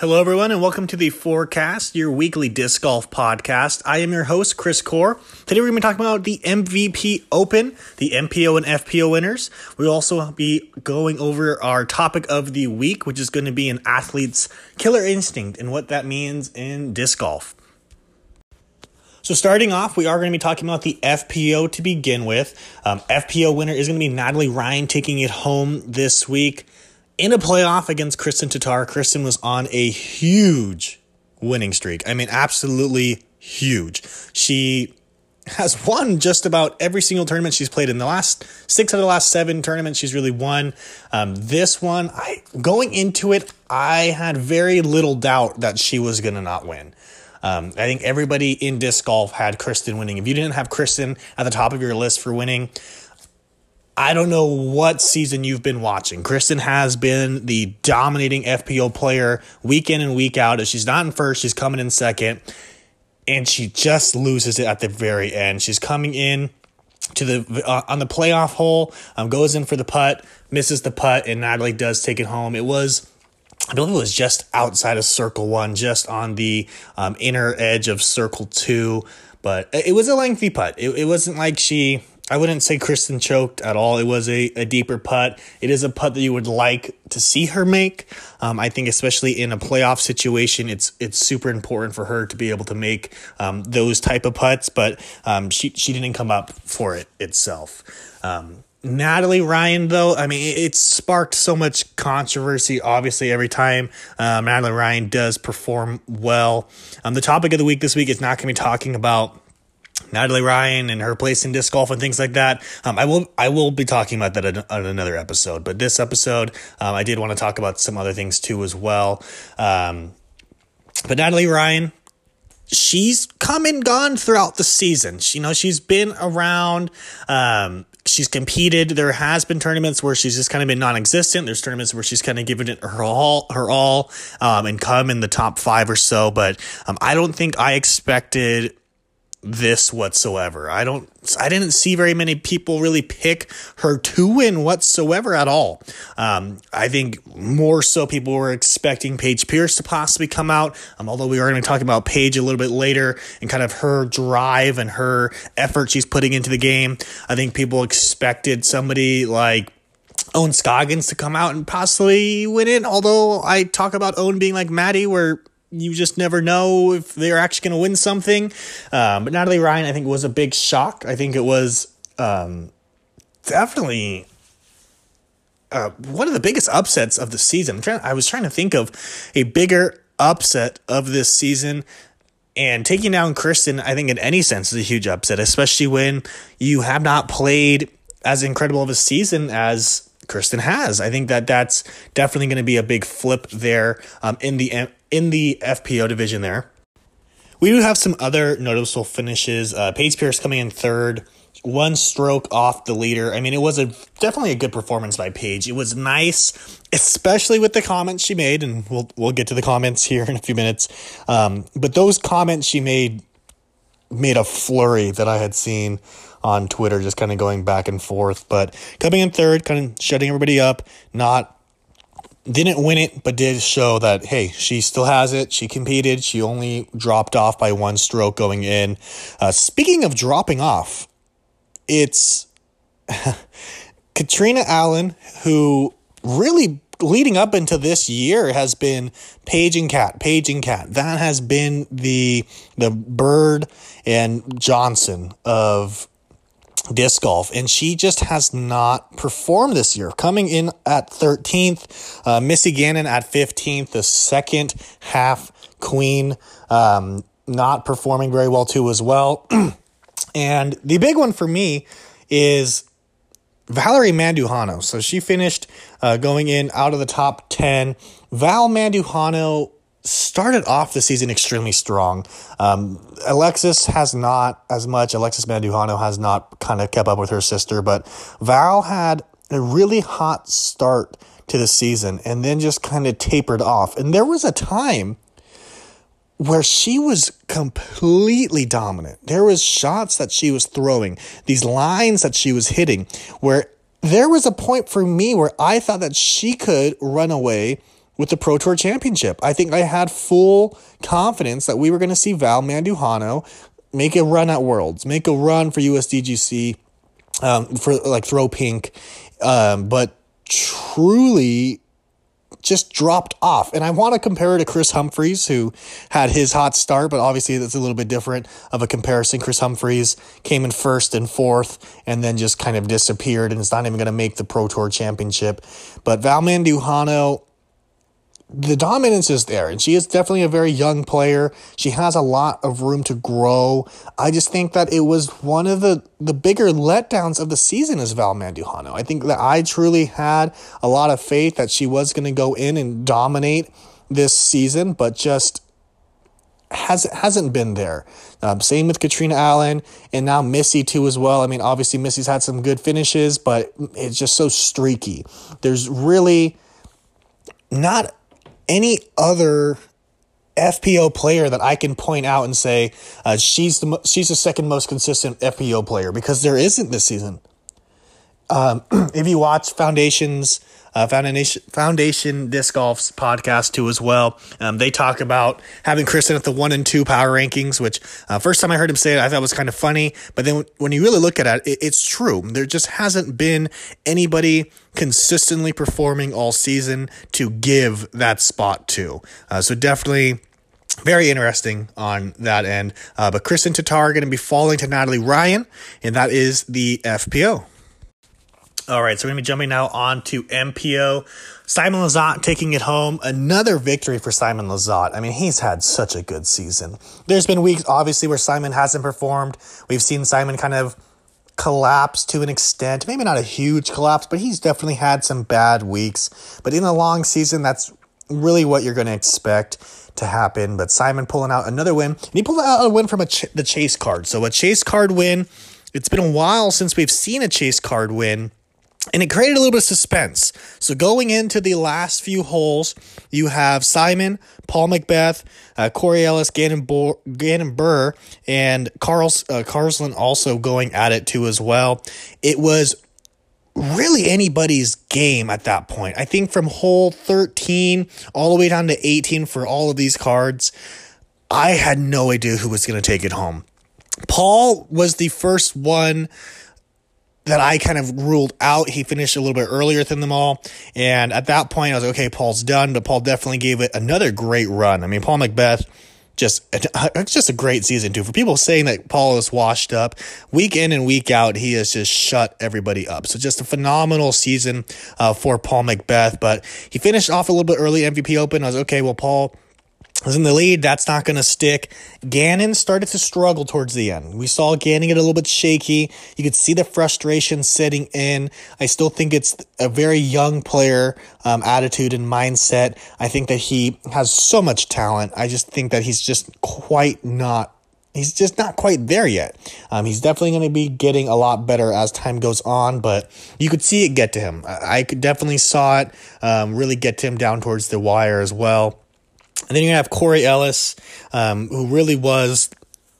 Hello, everyone, and welcome to the Forecast, your weekly disc golf podcast. I am your host, Chris Core. Today, we're going to be talking about the MVP Open, the MPO and FPO winners. We'll also be going over our topic of the week, which is going to be an athlete's killer instinct and what that means in disc golf. So, starting off, we are going to be talking about the FPO to begin with. Um, FPO winner is going to be Natalie Ryan taking it home this week in a playoff against Kristin Tattar. Kristin was on a huge winning streak. I mean, absolutely huge. She has won just about every single tournament she's played in the last six of the last seven tournaments. She's really won. Um, this one, I going into it, I had very little doubt that she was going to not win. Um, I think everybody in disc golf had kristin winning. If you didn't have kristin at the top of your list for winning, I don't know what season you've been watching. Kristin has been the dominating FPO player week in and week out. If she's not in first, she's coming in second, and she just loses it at the very end. She's coming in to the uh, on the playoff hole, um, goes in for the putt, misses the putt, and Natalie does take it home. It was. I believe it was just outside of circle one, just on the um, inner edge of circle two, but it was a lengthy putt. It, it wasn't like she I wouldn't say Kristin choked at all. It was a, a deeper putt. It is a putt that you would like to see her make. Um, I think, especially in a playoff situation, it's it's super important for her to be able to make um, those type of putts. But um, she she didn't come up for it itself. Um, Natalie Ryan, though, I mean, it sparked so much controversy. Obviously, every time um, Natalie Ryan does perform well, um, the topic of the week this week is not going to be talking about Natalie Ryan and her place in disc golf and things like that. Um, I will I will be talking about that on another episode. But this episode, um, I did want to talk about some other things too as well. Um, but Natalie Ryan, she's come and gone throughout the season. She, you know, she's been around. Um, she's competed. There has been tournaments where she's just kind of been non-existent. There's tournaments where she's kind of given it her all, her all, um, and come in the top five or so. But um, I don't think I expected this whatsoever. I don't I didn't see very many people really pick her to win whatsoever at all. Um, I think more so people were expecting Paige Pierce to possibly come out. Um, although we are going to talk about Paige a little bit later and kind of her drive and her effort she's putting into the game. I think people expected somebody like Ohn Scoggins to come out and possibly win it. Although I talk about Owen being like Maddie, where you just never know if they're actually going to win something. Um, but Natalie Ryan, I think, was a big shock. I think it was um, definitely uh, one of the biggest upsets of the season. Trying, I was trying to think of a bigger upset of this season. And taking down Kristin, I think, in any sense, is a huge upset, especially when you have not played as incredible of a season as Kristin has. I think that that's definitely going to be a big flip there um, in the in the FPO division there. We do have some other noticeable finishes. Uh, Paige Pierce coming in third, one stroke off the leader. I mean, it was a definitely a good performance by Paige. It was nice, especially with the comments she made, and we'll we'll get to the comments here in a few minutes. Um, but those comments she made made a flurry that I had seen on Twitter, just kind of going back and forth. But coming in third, kind of shutting everybody up, not didn't win it, but did show that, hey, she still has it. She competed. She only dropped off by one stroke going in. Uh, speaking of dropping off, it's Catrina Allen, who really leading up into this year has been Paige and Cat, Paige and Cat. That has been the the Bird and Johnson of disc golf, and she just has not performed this year. Coming in at 13th, uh, Missy Gannon at 15th, the second half queen, um, not performing very well too as well. and the big one for me is Valerie Mandujano. So she finished uh, going in out of the top 10. Val Mandujano started off the season extremely strong. Um, Alexis has not as much. Alexis Mandujano has not kind of kept up with her sister, but Val had a really hot start to the season and then just kind of tapered off. And there was a time where she was completely dominant. There was shots that she was throwing, these lines that she was hitting where there was a point for me where I thought that she could run away with the Pro Tour Championship. I think I had full confidence that we were going to see Val Mandujano make a run at Worlds, make a run for USDGC, um, for like throw pink, um, but truly just dropped off. And I want to compare it to Chris Humphries, who had his hot start, but obviously that's a little bit different of a comparison. Chris Humphries came in first and fourth and then just kind of disappeared and is not even going to make the Pro Tour Championship. But Val Mandujano, the dominance is there, and she is definitely a very young player. She has a lot of room to grow. I just think that it was one of the, the bigger letdowns of the season is Val Mandujano. I think that I truly had a lot of faith that she was going to go in and dominate this season, but just has hasn't been there. Um, same with Catrina Allen and now Missy too as well. I mean, obviously Missy's had some good finishes, but it's just so streaky. There's really not any other FPO player that I can point out and say uh, she's the she's the second most consistent FPO player because there isn't this season. Um, if you watch Foundations uh, Foundation Foundation Disc Golf's podcast too as well. Um, they talk about having Kristin at the one and two power rankings, which uh, first time I heard him say it, I thought was kind of funny. But then when you really look at it, it, it's true. There just hasn't been anybody consistently performing all season to give that spot to. Uh, so definitely very interesting on that end. Uh, but Kristin Tattar going to be falling to Natalie Ryan, and that is the FPO. All right, so we're going to be jumping now on to MPO. Simon Lizotte taking it home. Another victory for Simon Lizotte. I mean, he's had such a good season. There's been weeks, obviously, where Simon hasn't performed. We've seen Simon kind of collapse to an extent. Maybe not a huge collapse, but he's definitely had some bad weeks. But in a long season, that's really what you're going to expect to happen. But Simon pulling out another win. And he pulled out a win from a ch- the chase card. So a chase card win. It's been a while since we've seen a chase card win and it created a little bit of suspense. So going into the last few holes, you have Simon, Paul McBeth, uh, Corey Ellis, Gannon, Bo- Gannon Buhr, and Carl's uh, Carsland also going at it too as well. It was really anybody's game at that point. I think from hole 13 all the way down to 18 for all of these cards, I had no idea who was going to take it home. Paul was the first one that I kind of ruled out. He finished a little bit earlier than them all. And at that point, I was like, okay, Paul's done. But Paul definitely gave it another great run. I mean, Paul McBeth just it's just a great season too. For people saying that Paul is washed up, week in and week out, he has just shut everybody up. So just a phenomenal season uh, for Paul McBeth. But he finished off a little bit early MVP Open. I was okay. Well, Paul was in the lead. That's not going to stick. Gannon started to struggle towards the end. We saw Gannon get a little bit shaky. You could see the frustration setting in. I still think it's a very young player um, attitude and mindset. I think that he has so much talent. I just think that he's just quite not. He's just not quite there yet. Um, he's definitely going to be getting a lot better as time goes on, but you could see it get to him. I, I could definitely saw it um, really get to him down towards the wire as well. And then you have Corey Ellis, um, who really was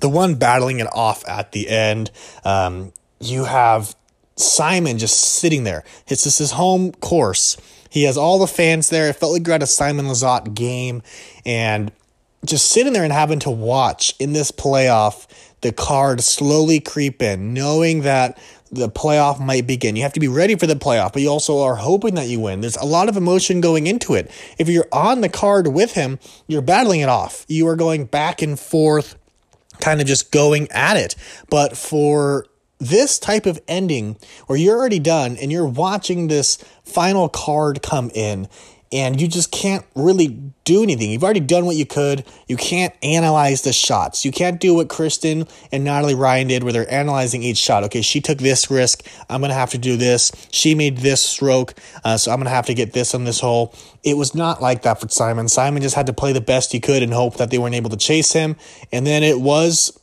the one battling it off at the end. Um, you have Simon just sitting there. It's just his home course. He has all the fans there. It felt like you're at a Simon Lizotte game and just sitting there and having to watch in this playoff the card slowly creep in, knowing that the playoff might begin. You have to be ready for the playoff, but you also are hoping that you win. There's a lot of emotion going into it. If you're on the card with him, you're battling it off. You are going back and forth, kind of just going at it. But for this type of ending where you're already done and you're watching this final card come in and you just can't really do anything. You've already done what you could. You can't analyze the shots. You can't do what Kristin and Natalie Ryan did, where they're analyzing each shot. Okay, she took this risk. I'm going to have to do this. She made this stroke, uh, so I'm going to have to get this on this hole. It was not like that for Simon. Simon just had to play the best he could and hope that they weren't able to chase him. And then it was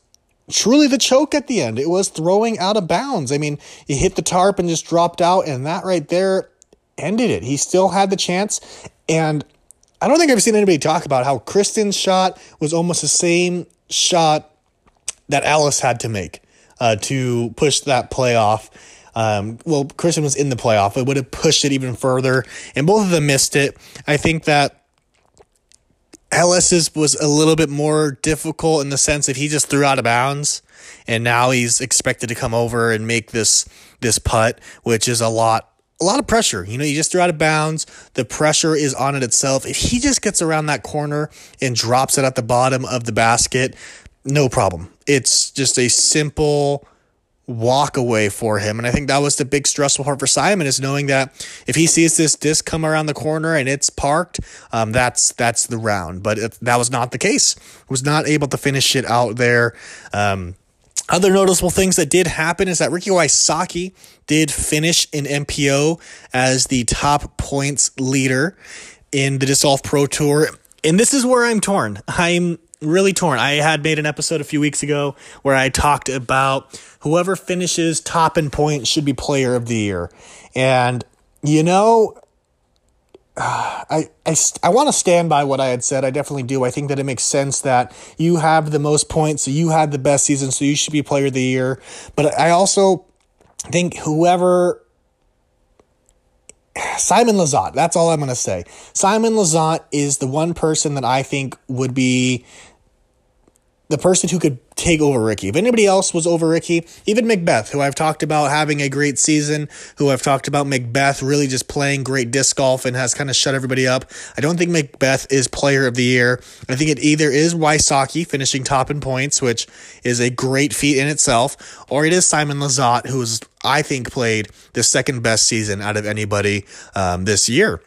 truly the choke at the end. It was throwing out of bounds. I mean, he hit the tarp and just dropped out, and that right there ended it. He still had the chance. And I don't think I've seen anybody talk about how Kristin's shot was almost the same shot that Ellis had to make uh, to push that playoff. Um, well, Kristin was in the playoff. It would have pushed it even further, and both of them missed it. I think that Ellis's was a little bit more difficult in the sense that he just threw out of bounds, and now he's expected to come over and make this this putt, which is a lot a lot of pressure. You know, you just threw out of bounds. The pressure is on it itself. If he just gets around that corner and drops it at the bottom of the basket, no problem. It's just a simple walk away for him. And I think that was the big stressful part for Simon is knowing that if he sees this disc come around the corner and it's parked, um, that's that's the round. But that was not the case. Was not able to finish it out there. Um, other noticeable things that did happen is that Ricky Wysocki did finish in MPO as the top points leader in the Disc Golf Pro Tour. And this is where I'm torn. I'm really torn. I had made an episode a few weeks ago where I talked about whoever finishes top in points should be player of the year. And, you know, I, I, I want to stand by what I had said. I definitely do. I think that it makes sense that you have the most points, so you had the best season, so you should be player of the year. But I also think whoever Simon Lizotte, that's all I'm going to say. Simon Lizotte is the one person that I think would be the person who could take over Ricky. If anybody else was over Ricky, even McBeth, who I've talked about having a great season, who I've talked about McBeth really just playing great disc golf and has kind of shut everybody up. I don't think McBeth is player of the year. I think it either is Wysocki finishing top in points, which is a great feat in itself, or it is Simon Lizotte, who is, I think, played the second best season out of anybody um, this year.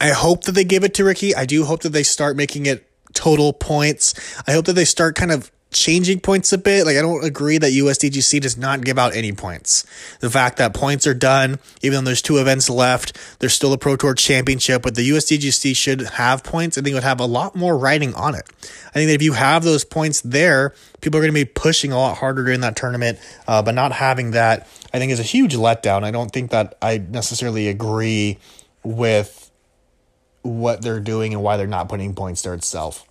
I hope that they give it to Ricky. I do hope that they start making it total points. I hope that they start kind of changing points a bit. Like I don't agree that USDGC does not give out any points. The fact that points are done, even though there's two events left, there's still a Pro Tour Championship, but the USDGC should have points. I think it would have a lot more writing on it. I think that if you have those points there, people are going to be pushing a lot harder during that tournament. Uh, but not having that, I think, is a huge letdown. I don't think that I necessarily agree with what they're doing and why they're not putting points there itself.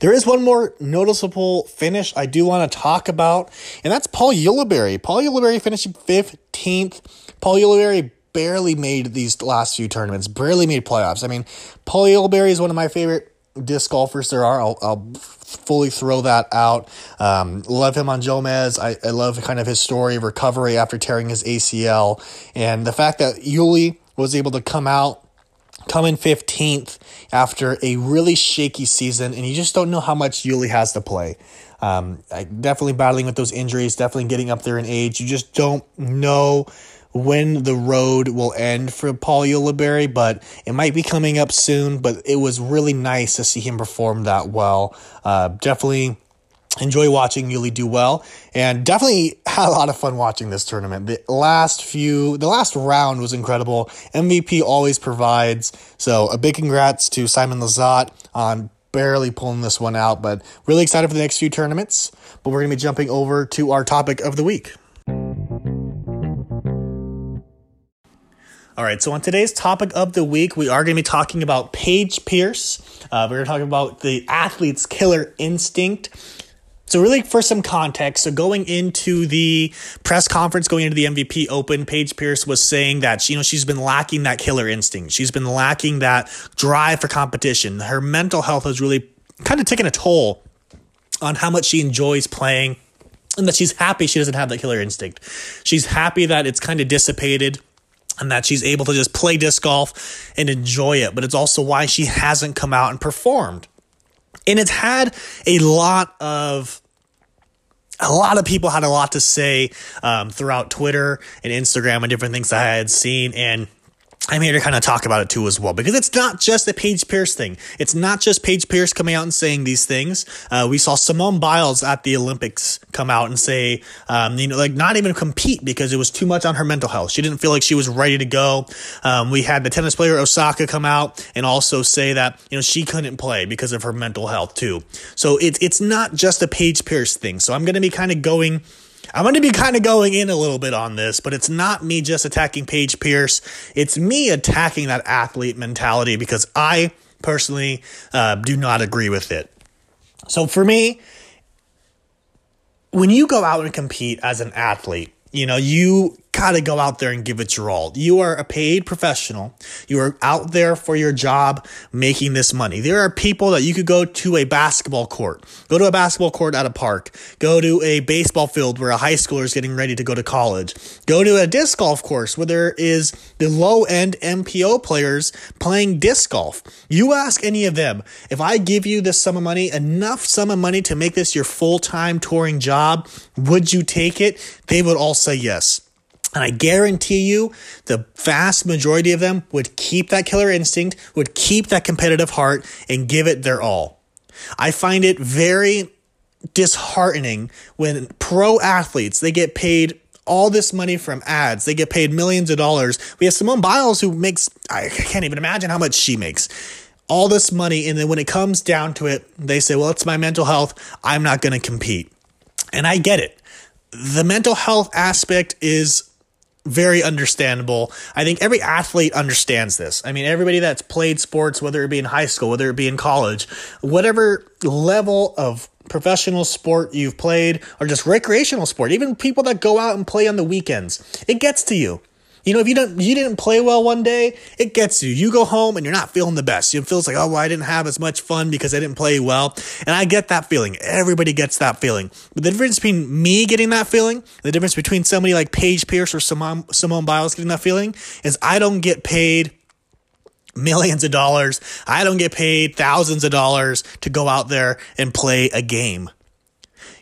There is one more noticeable finish I do want to talk about, and that's Paul Ulibarri. Paul Ulibarri finishing 15th. Paul Ulibarri barely made these last few tournaments, barely made playoffs. I mean, Paul Ulibarri is one of my favorite disc golfers there are. I'll, I'll fully throw that out. Um, love him on Jomez. I, I love kind of his story of recovery after tearing his ACL. And the fact that Uli was able to come out come in 15th after a really shaky season, and you just don't know how much Uli has to play. Um, definitely battling with those injuries, definitely getting up there in age. You just don't know when the road will end for Paul Ulibarri, but it might be coming up soon. But it was really nice to see him perform that well. Uh, definitely enjoy watching Uli do well and definitely had a lot of fun watching this tournament. The last few, the last round was incredible. MVP always provides. So a big congrats to Simon Lizotte on barely pulling this one out, but really excited for the next few tournaments. But we're going to be jumping over to our topic of the week. All right, so on today's topic of the week, we are going to be talking about Paige Pierce. Uh, we're to talk about the athlete's killer instinct so, really, for some context, so going into the press conference, going into the MVP Open, Paige Pierce was saying that you know she's been lacking that killer instinct. She's been lacking that drive for competition. Her mental health has really kind of taken a toll on how much she enjoys playing, and that she's happy she doesn't have that killer instinct. She's happy that it's kind of dissipated and that she's able to just play disc golf and enjoy it. But it's also why she hasn't come out and performed. And it's had a lot of a lot of people had a lot to say um, throughout Twitter and Instagram and different things that I had seen. And I'm here to kind of talk about it too as well because it's not just a Paige Pierce thing. It's not just Paige Pierce coming out and saying these things. Uh, we saw Simone Biles at the Olympics come out and say, um, you know, like not even compete because it was too much on her mental health. She didn't feel like she was ready to go. Um, we had the tennis player Osaka come out and also say that you know she couldn't play because of her mental health too. So it's it's not just a Paige Pierce thing. So I'm going to be kind of going I'm going to be kind of going in a little bit on this, but it's not me just attacking Paige Pierce. It's me attacking that athlete mentality because I personally uh, do not agree with it. So for me, when you go out and compete as an athlete, you know, you got to go out there and give it your all. You are a paid professional. You are out there for your job making this money. There are people that you could go to a basketball court, go to a basketball court at a park, go to a baseball field where a high schooler is getting ready to go to college, go to a disc golf course where there is the low end MPO players playing disc golf. You ask any of them, if I give you this sum of money, enough sum of money to make this your full time touring job, would you take it? They would all say yes. And I guarantee you, the vast majority of them would keep that killer instinct, would keep that competitive heart, and give it their all. I find it very disheartening when pro athletes they get paid all this money from ads. They get paid millions of dollars. We have Simone Biles who makes I can't even imagine how much she makes. All this money and then when it comes down to it, they say, "Well, it's my mental health. I'm not going to compete." And I get it. The mental health aspect is very understandable. I think every athlete understands this. I mean, everybody that's played sports, whether it be in high school, whether it be in college, whatever level of professional sport you've played or just recreational sport, even people that go out and play on the weekends, it gets to you. You know, if you don't you didn't play well one day, it gets you. You go home and you're not feeling the best. It feels like, oh, well, I didn't have as much fun because I didn't play well. And I get that feeling. Everybody gets that feeling. But the difference between me getting that feeling, the difference between somebody like Paige Pierce or Simone, Simone Biles getting that feeling, is I don't get paid millions of dollars. I don't get paid thousands of dollars to go out there and play a game.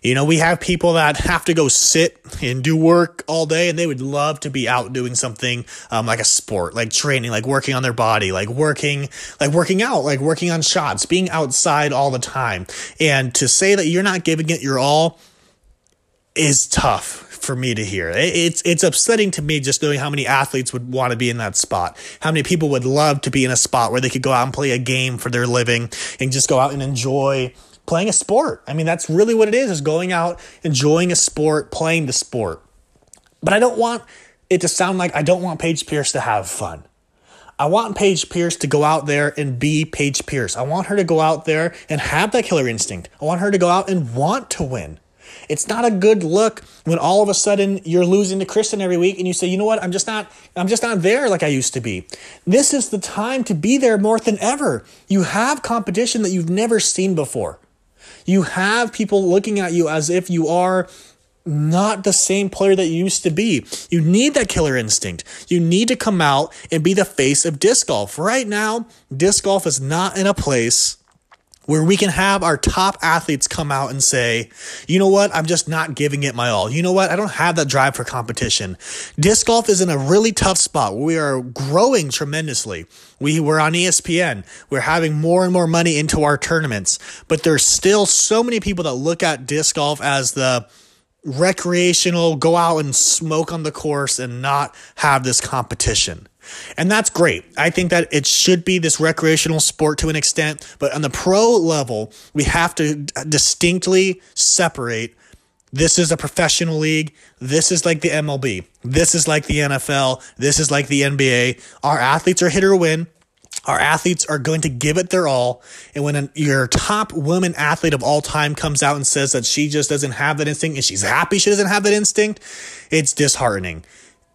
You know, we have people that have to go sit and do work all day, and they would love to be out doing something um, like a sport, like training, like working on their body, like working, like working out, like working on shots, being outside all the time. And to say that you're not giving it your all is tough for me to hear. It's it's upsetting to me just knowing how many athletes would want to be in that spot. How many people would love to be in a spot where they could go out and play a game for their living and just go out and enjoy playing a sport. I mean, that's really what it is, is going out, enjoying a sport, playing the sport. But I don't want it to sound like I don't want Paige Pierce to have fun. I want Paige Pierce to go out there and be Paige Pierce. I want her to go out there and have that killer instinct. I want her to go out and want to win. It's not a good look when all of a sudden you're losing to Kristin every week and you say, "You know what? I'm just not I'm just not there like I used to be." This is the time to be there more than ever. You have competition that you've never seen before. You have people looking at you as if you are not the same player that you used to be. You need that killer instinct. You need to come out and be the face of disc golf. Right now, disc golf is not in a place where we can have our top athletes come out and say, you know what, I'm just not giving it my all. You know what, I don't have that drive for competition. Disc golf is in a really tough spot. We are growing tremendously. We were on ESPN. We're having more and more money into our tournaments, but there's still so many people that look at disc golf as the recreational, go out and smoke on the course and not have this competition. And that's great. I think that it should be this recreational sport to an extent, but on the pro level, we have to distinctly separate this is a professional league. This is like the MLB. This is like the NFL. This is like the NBA. Our athletes are hit or win. Our athletes are going to give it their all. And when an, your top woman athlete of all time comes out and says that she just doesn't have that instinct and she's happy she doesn't have that instinct, it's disheartening.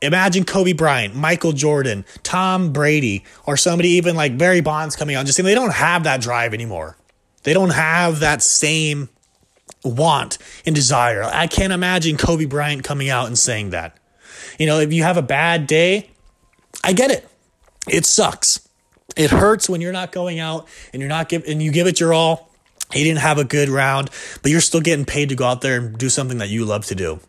Imagine Kobe Bryant, Michael Jordan, Tom Brady, or somebody even like Barry Bonds coming on, just saying they don't have that drive anymore. They don't have that same want and desire. I can't imagine Kobe Bryant coming out and saying that. You know, if you have a bad day, I get it. It sucks. It hurts when you're not going out and you're not give and you give it your all. He didn't have a good round, but you're still getting paid to go out there and do something that you love to do.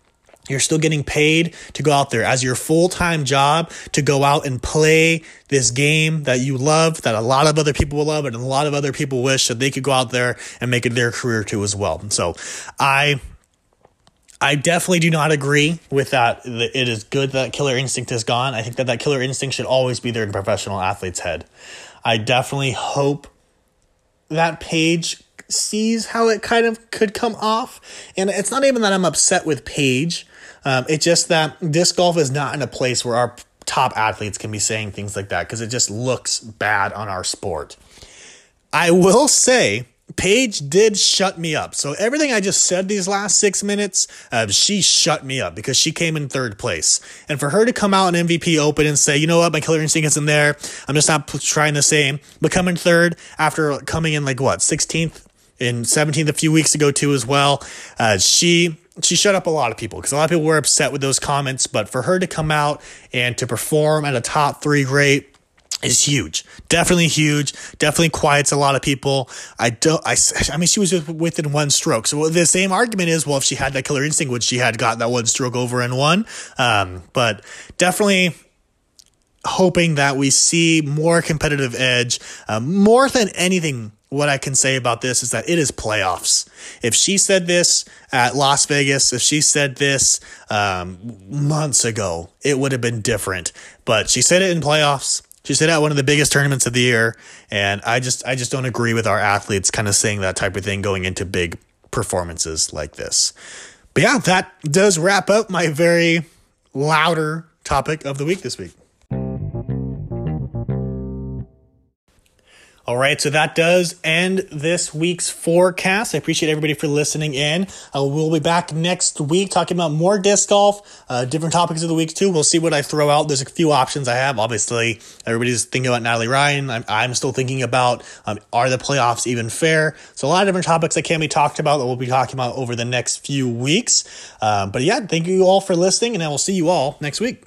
You're still getting paid to go out there as your full time job to go out and play this game that you love, that a lot of other people will love, and a lot of other people wish that they could go out there and make it their career too as well. So I I definitely do not agree with that. It is good that killer instinct is gone. I think that that killer instinct should always be there in professional athlete's head. I definitely hope that Paige sees how it kind of could come off. And it's not even that I'm upset with Paige. Um, it's just that disc golf is not in a place where our top athletes can be saying things like that because it just looks bad on our sport. I will say Paige did shut me up. So everything I just said these last six minutes, uh, she shut me up because she came in third place. And for her to come out in MVP Open and say, you know what, my killer instinct isn't there. I'm just not trying the same. But coming third after coming in like what 16th and 17th a few weeks ago too as well. Uh, she she shut up a lot of people because a lot of people were upset with those comments. But for her to come out and to perform at a top three great is huge. Definitely huge. Definitely quiets a lot of people. I don't, I, I mean, she was within one stroke. So the same argument is, well, if she had that killer instinct, would she had gotten that one stroke over and one? Um, but definitely hoping that we see more competitive edge, uh, more than anything what I can say about this is that it is playoffs. If she said this at Las Vegas, if she said this um, months ago, it would have been different. But she said it in playoffs. She said at one of the biggest tournaments of the year, and I just I just don't agree with our athletes kind of saying that type of thing going into big performances like this. But yeah, that does wrap up my very louder topic of the week this week. All right, so that does end this week's forecast. I appreciate everybody for listening in. Uh, we'll be back next week talking about more disc golf, uh, different topics of the week too. We'll see what I throw out. There's a few options I have. Obviously, everybody's thinking about Natalie Ryan. I'm, I'm still thinking about um, are the playoffs even fair? So a lot of different topics that can be talked about that we'll be talking about over the next few weeks. Um, but yeah, thank you all for listening, and I will see you all next week.